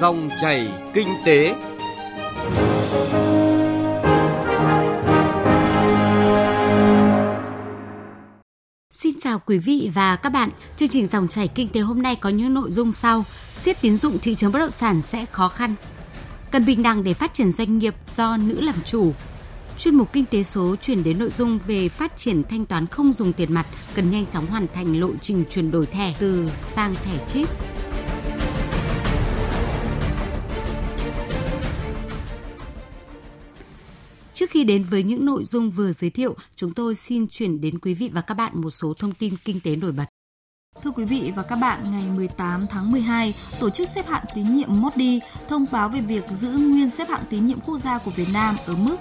Dòng chảy kinh tế. Xin chào quý vị và các bạn. Chương trình dòng chảy kinh tế hôm nay có những nội dung sau: siết tín dụng thị trường bất động sản sẽ khó khăn. Cần bình đẳng để phát triển doanh nghiệp do nữ làm chủ. Chuyên mục kinh tế số chuyển đến nội dung về phát triển thanh toán không dùng tiền mặt, cần nhanh chóng hoàn thành lộ trình chuyển đổi thẻ từ sang thẻ chip. Trước khi đến với những nội dung vừa giới thiệu, chúng tôi xin chuyển đến quý vị và các bạn một số thông tin kinh tế nổi bật. Thưa quý vị và các bạn, ngày 18 tháng 12, tổ chức xếp hạng tín nhiệm Modi thông báo về việc giữ nguyên xếp hạng tín nhiệm quốc gia của Việt Nam ở mức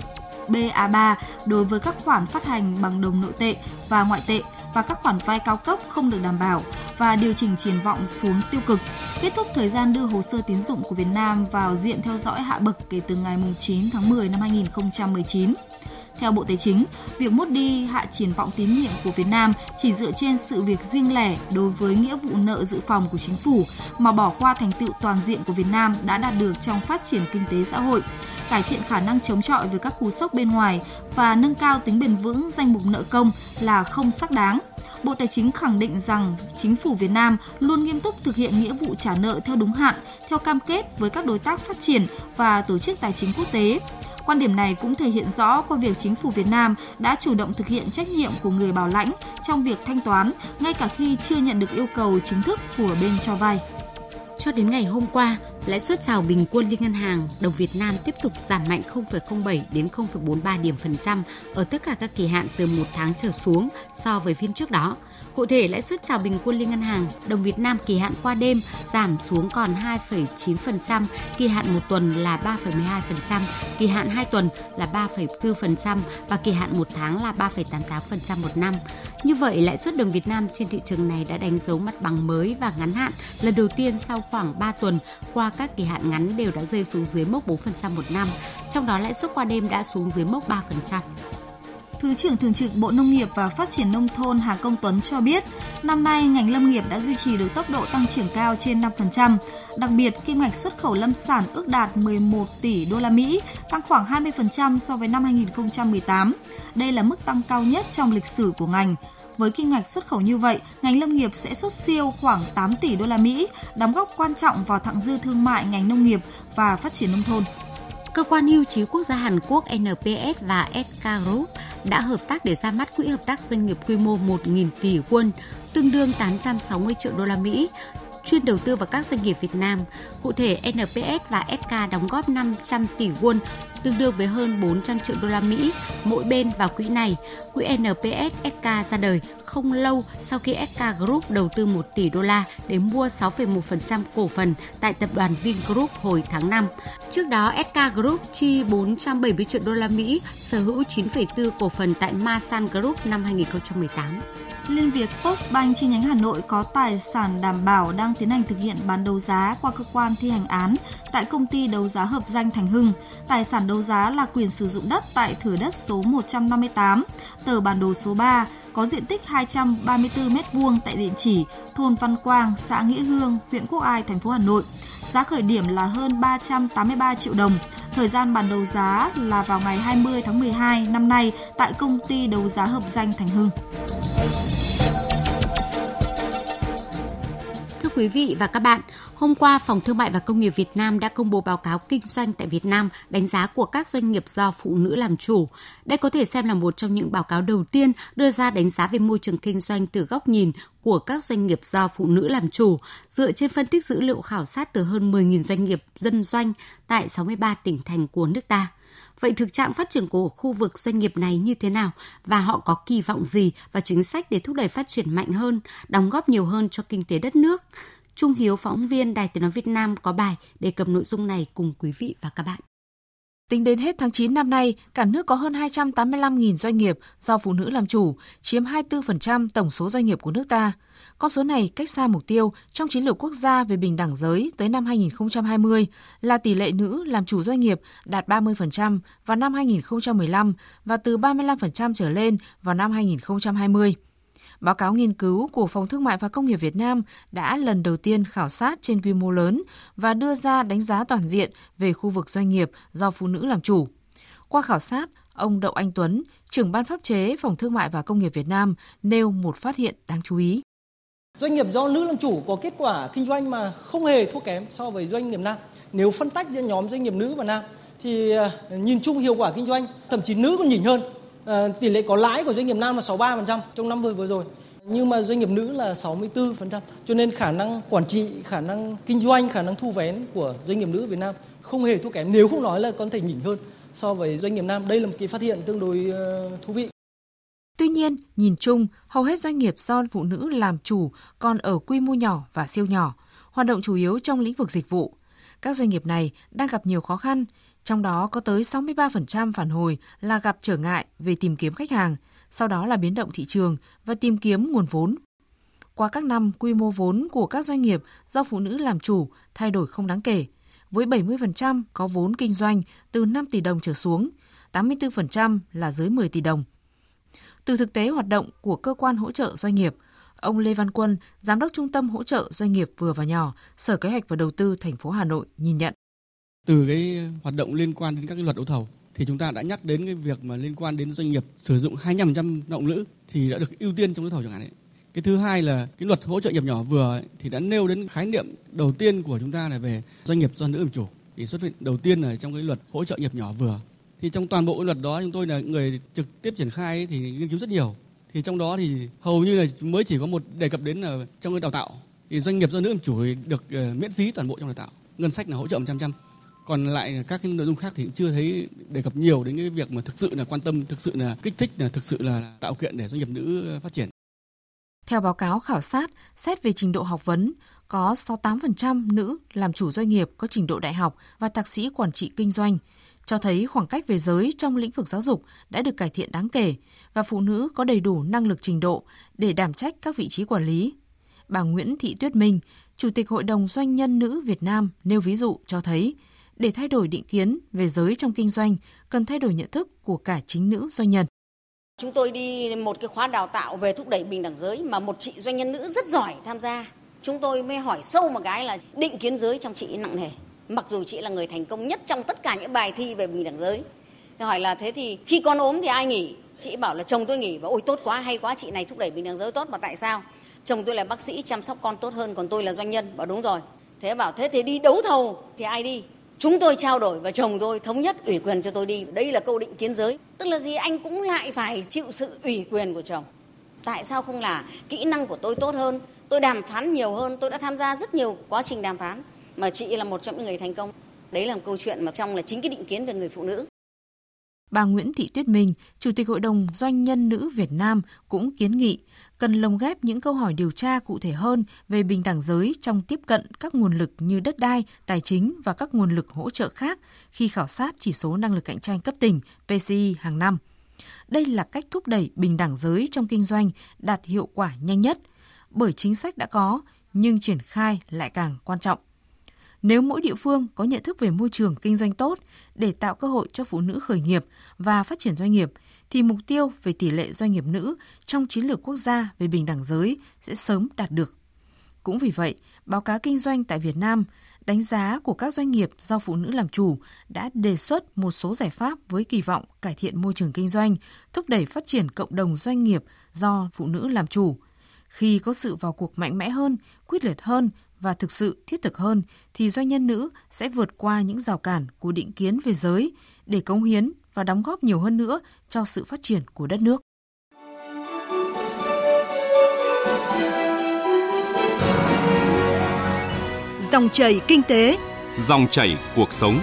BA3 đối với các khoản phát hành bằng đồng nội tệ và ngoại tệ và các khoản vay cao cấp không được đảm bảo và điều chỉnh triển vọng xuống tiêu cực, kết thúc thời gian đưa hồ sơ tín dụng của Việt Nam vào diện theo dõi hạ bậc kể từ ngày 9 tháng 10 năm 2019. Theo Bộ Tài chính, việc Moody hạ triển vọng tín nhiệm của Việt Nam chỉ dựa trên sự việc riêng lẻ đối với nghĩa vụ nợ dự phòng của chính phủ mà bỏ qua thành tựu toàn diện của Việt Nam đã đạt được trong phát triển kinh tế xã hội, cải thiện khả năng chống chọi với các cú sốc bên ngoài và nâng cao tính bền vững danh mục nợ công là không xác đáng. Bộ Tài chính khẳng định rằng chính phủ Việt Nam luôn nghiêm túc thực hiện nghĩa vụ trả nợ theo đúng hạn, theo cam kết với các đối tác phát triển và tổ chức tài chính quốc tế. Quan điểm này cũng thể hiện rõ qua việc chính phủ Việt Nam đã chủ động thực hiện trách nhiệm của người bảo lãnh trong việc thanh toán, ngay cả khi chưa nhận được yêu cầu chính thức của bên cho vay. Cho đến ngày hôm qua, lãi suất chào bình quân liên ngân hàng đồng Việt Nam tiếp tục giảm mạnh 0,07 đến 0,43 điểm phần trăm ở tất cả các kỳ hạn từ một tháng trở xuống so với phiên trước đó. Cụ thể, lãi suất chào bình quân liên ngân hàng đồng Việt Nam kỳ hạn qua đêm giảm xuống còn 2,9%, kỳ hạn một tuần là 3,12%, kỳ hạn 2 tuần là 3,4% và kỳ hạn một tháng là 3,88% một năm. Như vậy, lãi suất đồng Việt Nam trên thị trường này đã đánh dấu mặt bằng mới và ngắn hạn lần đầu tiên sau khoảng 3 tuần qua các kỳ hạn ngắn đều đã rơi xuống dưới mốc 4% một năm, trong đó lãi suất qua đêm đã xuống dưới mốc 3%. Thứ trưởng Thường trực Bộ Nông nghiệp và Phát triển Nông thôn Hà Công Tuấn cho biết, năm nay ngành lâm nghiệp đã duy trì được tốc độ tăng trưởng cao trên 5%. Đặc biệt, kim ngạch xuất khẩu lâm sản ước đạt 11 tỷ đô la Mỹ, tăng khoảng 20% so với năm 2018. Đây là mức tăng cao nhất trong lịch sử của ngành. Với kim ngạch xuất khẩu như vậy, ngành lâm nghiệp sẽ xuất siêu khoảng 8 tỷ đô la Mỹ, đóng góp quan trọng vào thặng dư thương mại ngành nông nghiệp và phát triển nông thôn. Cơ quan hưu trí quốc gia Hàn Quốc NPS và SK Group đã hợp tác để ra mắt quỹ hợp tác doanh nghiệp quy mô 1.000 tỷ won, tương đương 860 triệu đô la Mỹ, chuyên đầu tư vào các doanh nghiệp Việt Nam. Cụ thể, NPS và SK đóng góp 500 tỷ won, tương đương với hơn 400 triệu đô la Mỹ mỗi bên vào quỹ này. Quỹ NPS SK ra đời không lâu sau khi SK Group đầu tư 1 tỷ đô la để mua 6,1% cổ phần tại tập đoàn Vingroup hồi tháng 5. Trước đó, SK Group chi 470 triệu đô la Mỹ sở hữu 9,4 cổ phần tại Masan Group năm 2018. Liên Việt Postbank chi nhánh Hà Nội có tài sản đảm bảo đang tiến hành thực hiện bán đấu giá qua cơ quan thi hành án tại công ty đấu giá hợp danh Thành Hưng. Tài sản đấu đấu giá là quyền sử dụng đất tại thửa đất số 158, tờ bản đồ số 3, có diện tích 234 m2 tại địa chỉ thôn Văn Quang, xã Nghĩa Hương, huyện Quốc Ai, thành phố Hà Nội. Giá khởi điểm là hơn 383 triệu đồng. Thời gian bàn đấu giá là vào ngày 20 tháng 12 năm nay tại công ty đấu giá hợp danh Thành Hưng. Quý vị và các bạn, hôm qua Phòng Thương mại và Công nghiệp Việt Nam đã công bố báo cáo kinh doanh tại Việt Nam đánh giá của các doanh nghiệp do phụ nữ làm chủ. Đây có thể xem là một trong những báo cáo đầu tiên đưa ra đánh giá về môi trường kinh doanh từ góc nhìn của các doanh nghiệp do phụ nữ làm chủ, dựa trên phân tích dữ liệu khảo sát từ hơn 10.000 doanh nghiệp dân doanh tại 63 tỉnh thành của nước ta. Vậy thực trạng phát triển của khu vực doanh nghiệp này như thế nào và họ có kỳ vọng gì và chính sách để thúc đẩy phát triển mạnh hơn, đóng góp nhiều hơn cho kinh tế đất nước? Trung Hiếu, phóng viên Đài Tiếng Nói Việt Nam có bài đề cập nội dung này cùng quý vị và các bạn. Tính đến hết tháng 9 năm nay, cả nước có hơn 285.000 doanh nghiệp do phụ nữ làm chủ, chiếm 24% tổng số doanh nghiệp của nước ta. Con số này cách xa mục tiêu trong chiến lược quốc gia về bình đẳng giới tới năm 2020 là tỷ lệ nữ làm chủ doanh nghiệp đạt 30% vào năm 2015 và từ 35% trở lên vào năm 2020. Báo cáo nghiên cứu của Phòng Thương mại và Công nghiệp Việt Nam đã lần đầu tiên khảo sát trên quy mô lớn và đưa ra đánh giá toàn diện về khu vực doanh nghiệp do phụ nữ làm chủ. Qua khảo sát, ông Đậu Anh Tuấn, trưởng ban pháp chế Phòng Thương mại và Công nghiệp Việt Nam nêu một phát hiện đáng chú ý. Doanh nghiệp do nữ làm chủ có kết quả kinh doanh mà không hề thua kém so với doanh nghiệp nam. Nếu phân tách giữa nhóm doanh nghiệp nữ và nam thì à, nhìn chung hiệu quả kinh doanh thậm chí nữ còn nhỉnh hơn. Ờ, tỷ lệ có lãi của doanh nghiệp nam là 63% trong năm vừa vừa rồi. Nhưng mà doanh nghiệp nữ là 64%. Cho nên khả năng quản trị, khả năng kinh doanh, khả năng thu vén của doanh nghiệp nữ Việt Nam không hề thua kém. Nếu không nói là có thể nhỉnh hơn so với doanh nghiệp nam. Đây là một cái phát hiện tương đối ờ, thú vị. Tuy nhiên, nhìn chung, hầu hết doanh nghiệp do phụ nữ làm chủ còn ở quy mô nhỏ và siêu nhỏ, hoạt động chủ yếu trong lĩnh vực dịch vụ. Các doanh nghiệp này đang gặp nhiều khó khăn, trong đó có tới 63% phản hồi là gặp trở ngại về tìm kiếm khách hàng, sau đó là biến động thị trường và tìm kiếm nguồn vốn. Qua các năm, quy mô vốn của các doanh nghiệp do phụ nữ làm chủ thay đổi không đáng kể, với 70% có vốn kinh doanh từ 5 tỷ đồng trở xuống, 84% là dưới 10 tỷ đồng. Từ thực tế hoạt động của cơ quan hỗ trợ doanh nghiệp, ông Lê Văn Quân, giám đốc Trung tâm hỗ trợ doanh nghiệp vừa và nhỏ, Sở Kế hoạch và Đầu tư thành phố Hà Nội nhìn nhận. Từ cái hoạt động liên quan đến các cái luật đấu thầu thì chúng ta đã nhắc đến cái việc mà liên quan đến doanh nghiệp sử dụng 25% lao động nữ thì đã được ưu tiên trong đấu thầu chẳng hạn ấy. Cái thứ hai là cái luật hỗ trợ nghiệp nhỏ vừa ấy, thì đã nêu đến khái niệm đầu tiên của chúng ta là về doanh nghiệp do nữ làm chủ. Thì xuất hiện đầu tiên là trong cái luật hỗ trợ nghiệp nhỏ vừa. Thì trong toàn bộ cái luật đó chúng tôi là người trực tiếp triển khai ấy, thì nghiên cứu rất nhiều. Thì trong đó thì hầu như là mới chỉ có một đề cập đến là trong cái đào tạo. Thì doanh nghiệp do nữ làm chủ được ờ, miễn phí toàn bộ trong đào tạo. Ngân sách là hỗ trợ 100 trăm còn lại các cái nội dung khác thì chưa thấy đề cập nhiều đến cái việc mà thực sự là quan tâm thực sự là kích thích là thực sự là tạo kiện để doanh nghiệp nữ phát triển theo báo cáo khảo sát, xét về trình độ học vấn, có 68% nữ làm chủ doanh nghiệp có trình độ đại học và thạc sĩ quản trị kinh doanh, cho thấy khoảng cách về giới trong lĩnh vực giáo dục đã được cải thiện đáng kể và phụ nữ có đầy đủ năng lực trình độ để đảm trách các vị trí quản lý. Bà Nguyễn Thị Tuyết Minh, Chủ tịch Hội đồng Doanh nhân nữ Việt Nam nêu ví dụ cho thấy, để thay đổi định kiến về giới trong kinh doanh, cần thay đổi nhận thức của cả chính nữ doanh nhân. Chúng tôi đi một cái khóa đào tạo về thúc đẩy bình đẳng giới mà một chị doanh nhân nữ rất giỏi tham gia. Chúng tôi mới hỏi sâu một cái là định kiến giới trong chị nặng nề. Mặc dù chị là người thành công nhất trong tất cả những bài thi về bình đẳng giới. Tôi hỏi là thế thì khi con ốm thì ai nghỉ? Chị bảo là chồng tôi nghỉ. Và ôi tốt quá hay quá chị này thúc đẩy bình đẳng giới tốt mà tại sao? Chồng tôi là bác sĩ chăm sóc con tốt hơn còn tôi là doanh nhân. Bảo đúng rồi. Thế bảo thế thì đi đấu thầu thì ai đi? Chúng tôi trao đổi và chồng tôi thống nhất ủy quyền cho tôi đi. Đây là câu định kiến giới. Tức là gì? Anh cũng lại phải chịu sự ủy quyền của chồng. Tại sao không là kỹ năng của tôi tốt hơn? Tôi đàm phán nhiều hơn. Tôi đã tham gia rất nhiều quá trình đàm phán. Mà chị là một trong những người thành công. Đấy là một câu chuyện mà trong là chính cái định kiến về người phụ nữ. Bà Nguyễn Thị Tuyết Minh, Chủ tịch Hội đồng Doanh nhân nữ Việt Nam cũng kiến nghị cần lồng ghép những câu hỏi điều tra cụ thể hơn về bình đẳng giới trong tiếp cận các nguồn lực như đất đai, tài chính và các nguồn lực hỗ trợ khác khi khảo sát chỉ số năng lực cạnh tranh cấp tỉnh PCI hàng năm. Đây là cách thúc đẩy bình đẳng giới trong kinh doanh đạt hiệu quả nhanh nhất, bởi chính sách đã có nhưng triển khai lại càng quan trọng. Nếu mỗi địa phương có nhận thức về môi trường kinh doanh tốt để tạo cơ hội cho phụ nữ khởi nghiệp và phát triển doanh nghiệp, thì mục tiêu về tỷ lệ doanh nghiệp nữ trong chiến lược quốc gia về bình đẳng giới sẽ sớm đạt được. Cũng vì vậy, báo cáo kinh doanh tại Việt Nam đánh giá của các doanh nghiệp do phụ nữ làm chủ đã đề xuất một số giải pháp với kỳ vọng cải thiện môi trường kinh doanh, thúc đẩy phát triển cộng đồng doanh nghiệp do phụ nữ làm chủ. Khi có sự vào cuộc mạnh mẽ hơn, quyết liệt hơn và thực sự thiết thực hơn thì doanh nhân nữ sẽ vượt qua những rào cản của định kiến về giới để cống hiến và đóng góp nhiều hơn nữa cho sự phát triển của đất nước. Dòng chảy kinh tế, dòng chảy cuộc sống.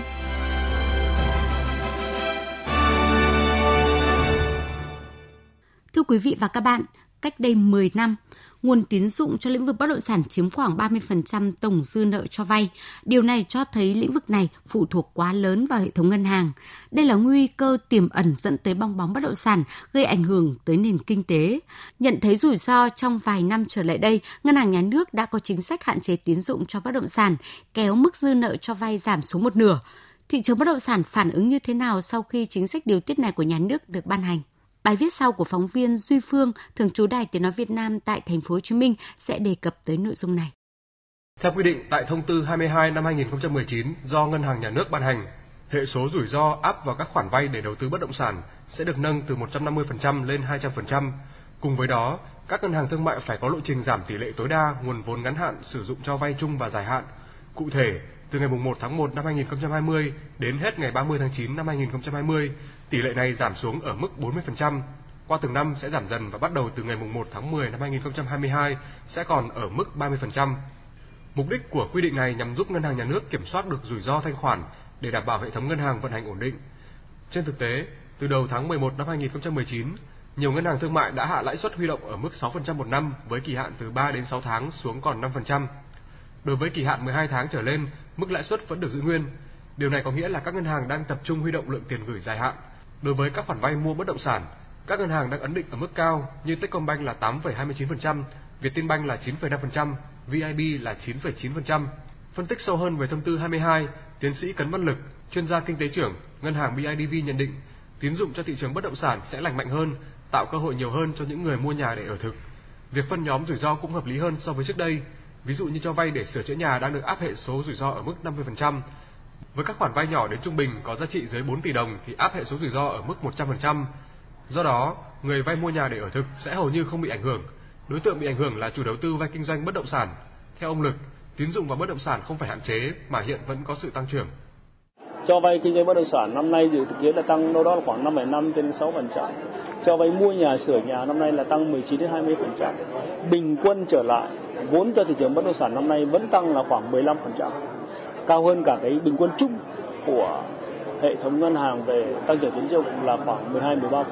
Thưa quý vị và các bạn, cách đây 10 năm, nguồn tín dụng cho lĩnh vực bất động sản chiếm khoảng 30% tổng dư nợ cho vay. Điều này cho thấy lĩnh vực này phụ thuộc quá lớn vào hệ thống ngân hàng. Đây là nguy cơ tiềm ẩn dẫn tới bong bóng bất động sản, gây ảnh hưởng tới nền kinh tế. Nhận thấy rủi ro trong vài năm trở lại đây, Ngân hàng Nhà nước đã có chính sách hạn chế tín dụng cho bất động sản, kéo mức dư nợ cho vay giảm xuống một nửa. Thị trường bất động sản phản ứng như thế nào sau khi chính sách điều tiết này của nhà nước được ban hành? Bài viết sau của phóng viên Duy Phương, thường trú Đài Tiếng nói Việt Nam tại thành phố Hồ Chí Minh sẽ đề cập tới nội dung này. Theo quy định tại thông tư 22 năm 2019 do Ngân hàng Nhà nước ban hành, hệ số rủi ro áp vào các khoản vay để đầu tư bất động sản sẽ được nâng từ 150% lên 200%. Cùng với đó, các ngân hàng thương mại phải có lộ trình giảm tỷ lệ tối đa nguồn vốn ngắn hạn sử dụng cho vay chung và dài hạn. Cụ thể, từ ngày 1 tháng 1 năm 2020 đến hết ngày 30 tháng 9 năm 2020, tỷ lệ này giảm xuống ở mức 40%. Qua từng năm sẽ giảm dần và bắt đầu từ ngày 1 tháng 10 năm 2022 sẽ còn ở mức 30%. Mục đích của quy định này nhằm giúp ngân hàng nhà nước kiểm soát được rủi ro thanh khoản để đảm bảo hệ thống ngân hàng vận hành ổn định. Trên thực tế, từ đầu tháng 11 năm 2019, nhiều ngân hàng thương mại đã hạ lãi suất huy động ở mức 6% một năm với kỳ hạn từ 3 đến 6 tháng xuống còn 5%. Đối với kỳ hạn 12 tháng trở lên, mức lãi suất vẫn được giữ nguyên. Điều này có nghĩa là các ngân hàng đang tập trung huy động lượng tiền gửi dài hạn. Đối với các khoản vay mua bất động sản, các ngân hàng đang ấn định ở mức cao như Techcombank là 8,29%, Vietinbank là 9,5%, VIB là 9,9%. Phân tích sâu hơn về thông tư 22, tiến sĩ Cấn Văn Lực, chuyên gia kinh tế trưởng, ngân hàng BIDV nhận định, tín dụng cho thị trường bất động sản sẽ lành mạnh hơn, tạo cơ hội nhiều hơn cho những người mua nhà để ở thực. Việc phân nhóm rủi ro cũng hợp lý hơn so với trước đây. Ví dụ như cho vay để sửa chữa nhà đang được áp hệ số rủi ro ở mức 50%. Với các khoản vay nhỏ đến trung bình có giá trị dưới 4 tỷ đồng thì áp hệ số rủi ro ở mức 100%. Do đó, người vay mua nhà để ở thực sẽ hầu như không bị ảnh hưởng. Đối tượng bị ảnh hưởng là chủ đầu tư vay kinh doanh bất động sản. Theo ông Lực, tín dụng vào bất động sản không phải hạn chế mà hiện vẫn có sự tăng trưởng. Cho vay kinh doanh bất động sản năm nay dự kiến là tăng đâu đó là khoảng 5,5 đến 6%. Cho vay mua nhà sửa nhà năm nay là tăng 19 đến 20%. Bình quân trở lại vốn cho thị trường bất động sản năm nay vẫn tăng là khoảng 15%. Cao hơn cả cái bình quân chung của hệ thống ngân hàng về tăng trưởng tín dụng là khoảng 12-13%.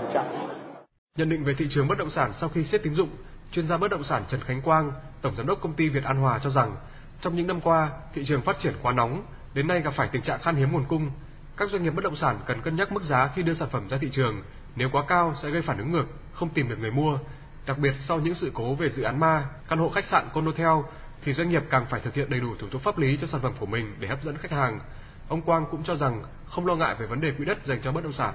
Nhận định về thị trường bất động sản sau khi siết tín dụng, chuyên gia bất động sản Trần Khánh Quang, tổng giám đốc công ty Việt An Hòa cho rằng, trong những năm qua, thị trường phát triển quá nóng, đến nay gặp phải tình trạng khan hiếm nguồn cung. Các doanh nghiệp bất động sản cần cân nhắc mức giá khi đưa sản phẩm ra thị trường, nếu quá cao sẽ gây phản ứng ngược, không tìm được người mua. Đặc biệt sau những sự cố về dự án ma, căn hộ khách sạn Condotel thì doanh nghiệp càng phải thực hiện đầy đủ thủ tục pháp lý cho sản phẩm của mình để hấp dẫn khách hàng. Ông Quang cũng cho rằng không lo ngại về vấn đề quỹ đất dành cho bất động sản.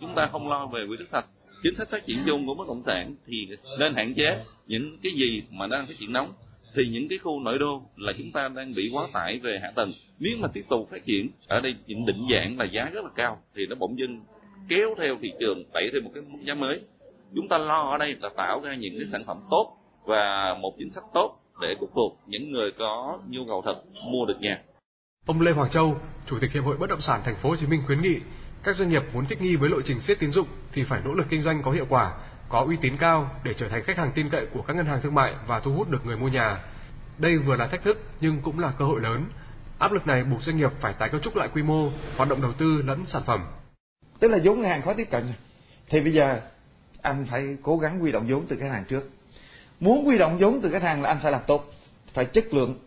Chúng ta không lo về quỹ đất sạch, chính sách phát triển chung của bất động sản thì nên hạn chế những cái gì mà đang phát triển nóng thì những cái khu nội đô là chúng ta đang bị quá tải về hạ tầng nếu mà tiếp tục phát triển ở đây những định dạng là giá rất là cao thì nó bỗng dưng kéo theo thị trường đẩy thêm một cái mức giá mới chúng ta lo ở đây là tạo ra những cái sản phẩm tốt và một chính sách tốt để phục những người có nhu cầu thật mua được nhà. Ông Lê Hoàng Châu, Chủ tịch Hiệp hội Bất động sản Thành phố Hồ Chí Minh khuyến nghị các doanh nghiệp muốn thích nghi với lộ trình siết tín dụng thì phải nỗ lực kinh doanh có hiệu quả, có uy tín cao để trở thành khách hàng tin cậy của các ngân hàng thương mại và thu hút được người mua nhà. Đây vừa là thách thức nhưng cũng là cơ hội lớn. Áp lực này buộc doanh nghiệp phải tái cấu trúc lại quy mô, hoạt động đầu tư lẫn sản phẩm. Tức là vốn ngân hàng khó tiếp cận. Thì bây giờ anh phải cố gắng quy động vốn từ khách hàng trước. Muốn quy động vốn từ khách hàng là anh phải làm tốt, phải chất lượng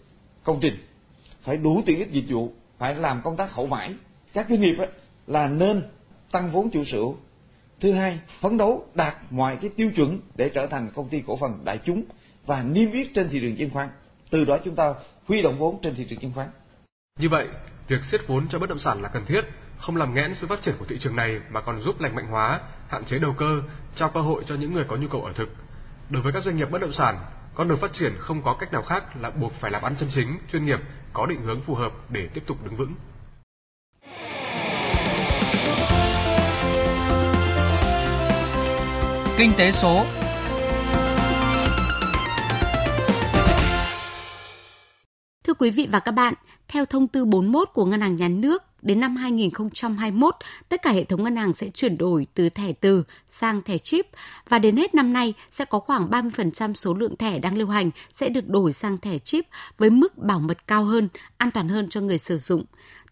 công trình, phải đủ tiện ích dịch vụ, phải làm công tác hậu mãi. Các doanh nghiệp ấy, là nên tăng vốn chủ sở. Thứ hai, phấn đấu đạt mọi cái tiêu chuẩn để trở thành công ty cổ phần đại chúng và niêm yết trên thị trường chứng khoán. Từ đó chúng ta huy động vốn trên thị trường chứng khoán. Như vậy, việc siết vốn cho bất động sản là cần thiết, không làm nghẽn sự phát triển của thị trường này mà còn giúp lành mạnh hóa, hạn chế đầu cơ, trao cơ hội cho những người có nhu cầu ở thực. Đối với các doanh nghiệp bất động sản, con đường phát triển không có cách nào khác là buộc phải làm ăn chân chính, chuyên nghiệp, có định hướng phù hợp để tiếp tục đứng vững. Kinh tế số Thưa quý vị và các bạn, theo thông tư 41 của Ngân hàng Nhà nước, đến năm 2021, tất cả hệ thống ngân hàng sẽ chuyển đổi từ thẻ từ sang thẻ chip và đến hết năm nay sẽ có khoảng 30% số lượng thẻ đang lưu hành sẽ được đổi sang thẻ chip với mức bảo mật cao hơn, an toàn hơn cho người sử dụng.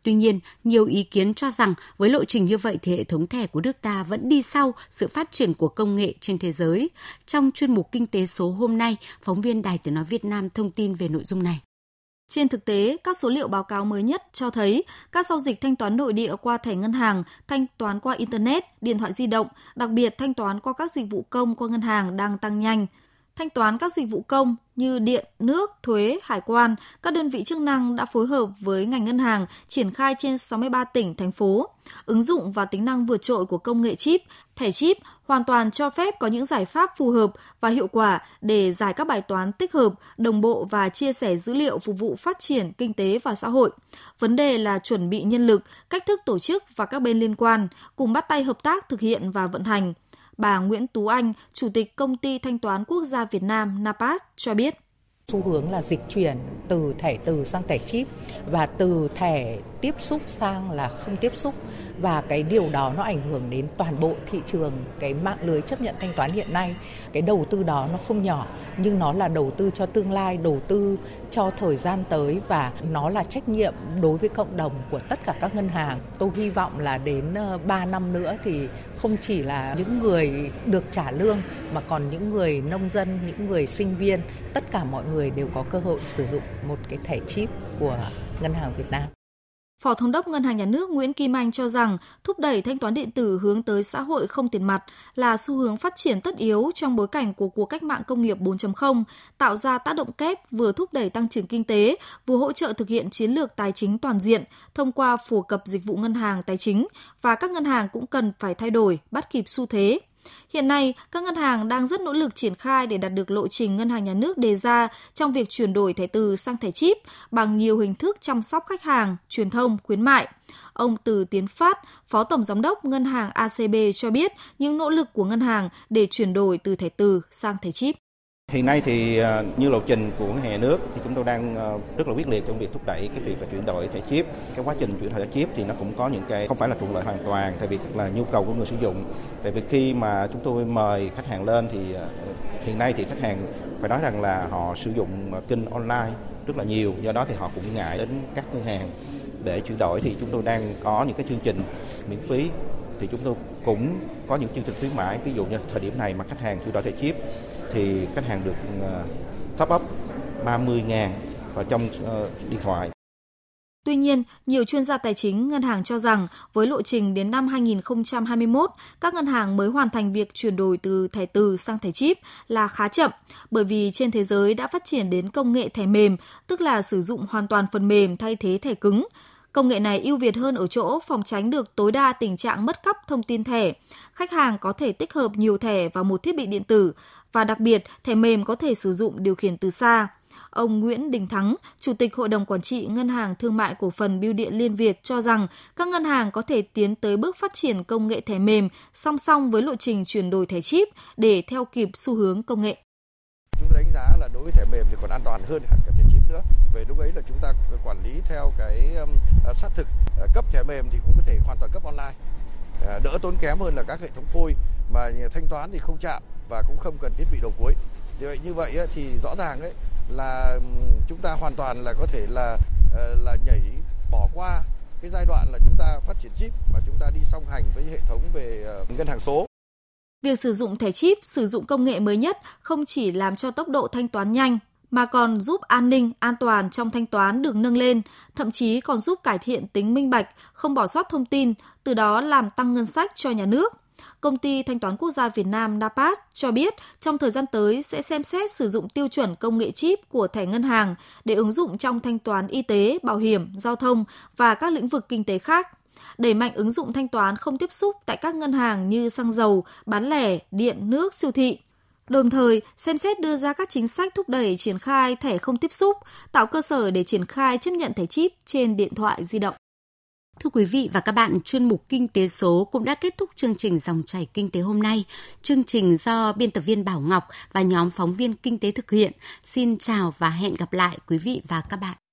Tuy nhiên, nhiều ý kiến cho rằng với lộ trình như vậy thì hệ thống thẻ của nước ta vẫn đi sau sự phát triển của công nghệ trên thế giới. Trong chuyên mục Kinh tế số hôm nay, phóng viên Đài Tiếng Nói Việt Nam thông tin về nội dung này. Trên thực tế, các số liệu báo cáo mới nhất cho thấy các giao dịch thanh toán nội địa qua thẻ ngân hàng, thanh toán qua Internet, điện thoại di động, đặc biệt thanh toán qua các dịch vụ công qua ngân hàng đang tăng nhanh thanh toán các dịch vụ công như điện, nước, thuế, hải quan, các đơn vị chức năng đã phối hợp với ngành ngân hàng triển khai trên 63 tỉnh, thành phố. Ứng dụng và tính năng vượt trội của công nghệ chip, thẻ chip hoàn toàn cho phép có những giải pháp phù hợp và hiệu quả để giải các bài toán tích hợp, đồng bộ và chia sẻ dữ liệu phục vụ phát triển kinh tế và xã hội. Vấn đề là chuẩn bị nhân lực, cách thức tổ chức và các bên liên quan cùng bắt tay hợp tác thực hiện và vận hành. Bà Nguyễn Tú Anh, Chủ tịch Công ty Thanh toán Quốc gia Việt Nam NAPAS cho biết. Xu hướng là dịch chuyển từ thẻ từ sang thẻ chip và từ thẻ tiếp xúc sang là không tiếp xúc và cái điều đó nó ảnh hưởng đến toàn bộ thị trường, cái mạng lưới chấp nhận thanh toán hiện nay. Cái đầu tư đó nó không nhỏ, nhưng nó là đầu tư cho tương lai, đầu tư cho thời gian tới và nó là trách nhiệm đối với cộng đồng của tất cả các ngân hàng. Tôi hy vọng là đến ờ, 3 năm nữa thì không chỉ là những người được trả lương mà còn những người nông dân, những người sinh viên, tất cả mọi người đều có cơ hội sử dụng một cái thẻ chip của ngân hàng Việt Nam. Phó Thống đốc Ngân hàng Nhà nước Nguyễn Kim Anh cho rằng thúc đẩy thanh toán điện tử hướng tới xã hội không tiền mặt là xu hướng phát triển tất yếu trong bối cảnh của cuộc cách mạng công nghiệp 4.0, tạo ra tác động kép vừa thúc đẩy tăng trưởng kinh tế, vừa hỗ trợ thực hiện chiến lược tài chính toàn diện thông qua phổ cập dịch vụ ngân hàng tài chính và các ngân hàng cũng cần phải thay đổi, bắt kịp xu thế. Hiện nay, các ngân hàng đang rất nỗ lực triển khai để đạt được lộ trình ngân hàng nhà nước đề ra trong việc chuyển đổi thẻ từ sang thẻ chip bằng nhiều hình thức chăm sóc khách hàng, truyền thông, khuyến mại. Ông Từ Tiến Phát, Phó Tổng Giám đốc Ngân hàng ACB cho biết những nỗ lực của ngân hàng để chuyển đổi từ thẻ từ sang thẻ chip. Hiện nay thì ờ, như lộ trình của ngân hàng nhà nước thì chúng tôi đang ờ, rất là quyết liệt trong việc thúc đẩy cái việc là chuyển đổi thẻ chip. Cái quá trình chuyển đổi thẻ chip thì nó cũng có những cái không phải là thuận lợi hoàn toàn tại vì là nhu cầu của người sử dụng. Tại vì khi mà chúng tôi mời khách hàng lên thì ờ, hiện nay thì khách hàng phải nói rằng là họ sử dụng kênh online rất là nhiều, do đó thì họ cũng ngại đến các ngân hàng để chuyển đổi thì chúng tôi đang có những cái chương trình miễn phí thì chúng tôi cũng có những chương trình khuyến mãi ví dụ như thời điểm này mà khách hàng chuyển đổi thẻ chip thì khách hàng được ờ, top up 30 ngàn vào trong ờ, điện thoại. Tuy nhiên, nhiều chuyên gia tài chính ngân hàng cho rằng với lộ trình đến năm 2021, các ngân hàng mới hoàn thành việc chuyển đổi từ thẻ từ sang thẻ chip là khá chậm, bởi vì trên thế giới đã phát triển đến công nghệ thẻ mềm, tức là sử dụng hoàn toàn phần mềm thay thế thẻ cứng. Công nghệ này ưu việt hơn ở chỗ phòng tránh được tối đa tình trạng mất cắp thông tin thẻ. Khách hàng có thể tích hợp nhiều thẻ vào một thiết bị điện tử và đặc biệt thẻ mềm có thể sử dụng điều khiển từ xa. Ông Nguyễn Đình Thắng, Chủ tịch Hội đồng Quản trị Ngân hàng Thương mại Cổ phần Bưu điện Liên Việt cho rằng các ngân hàng có thể tiến tới bước phát triển công nghệ thẻ mềm song song với lộ trình chuyển đổi thẻ chip để theo kịp xu hướng công nghệ. Chúng ta đánh giá là đối với thẻ mềm thì còn an toàn hơn hẳn cả thẻ chip nữa. Về lúc ấy là chúng ta quản lý theo cái um, à, xác thực ờ, cấp thẻ mềm thì cũng có thể hoàn toàn cấp online. Ờ, đỡ tốn kém hơn là các hệ thống phôi mà thanh toán thì không chạm và cũng không cần thiết bị đầu cuối. Như vậy như vậy thì rõ ràng đấy là chúng ta hoàn toàn là có thể là ờ, là nhảy bỏ qua cái giai đoạn là chúng ta phát triển chip mà chúng ta đi song hành với hệ thống về ngân hàng số. Việc sử dụng thẻ chip, sử dụng công nghệ mới nhất không chỉ làm cho tốc độ thanh toán nhanh mà còn giúp an ninh, an toàn trong thanh toán được nâng lên, thậm chí còn giúp cải thiện tính minh bạch, không bỏ sót thông tin, từ đó làm tăng ngân sách cho nhà nước. Công ty Thanh toán Quốc gia Việt Nam NAPAS cho biết trong thời gian tới sẽ xem xét sử dụng tiêu chuẩn công nghệ chip của thẻ ngân hàng để ứng dụng trong thanh toán y tế, bảo hiểm, giao thông và các lĩnh vực kinh tế khác đẩy mạnh ứng dụng thanh toán không tiếp xúc tại các ngân hàng như xăng dầu, bán lẻ, điện, nước, siêu thị. Đồng thời, xem xét đưa ra các chính sách thúc đẩy triển khai thẻ không tiếp xúc, tạo cơ sở để triển khai chấp nhận thẻ chip trên điện thoại di động. Thưa quý vị và các bạn, chuyên mục Kinh tế số cũng đã kết thúc chương trình Dòng chảy Kinh tế hôm nay. Chương trình do biên tập viên Bảo Ngọc và nhóm phóng viên Kinh tế thực hiện. Xin chào và hẹn gặp lại quý vị và các bạn.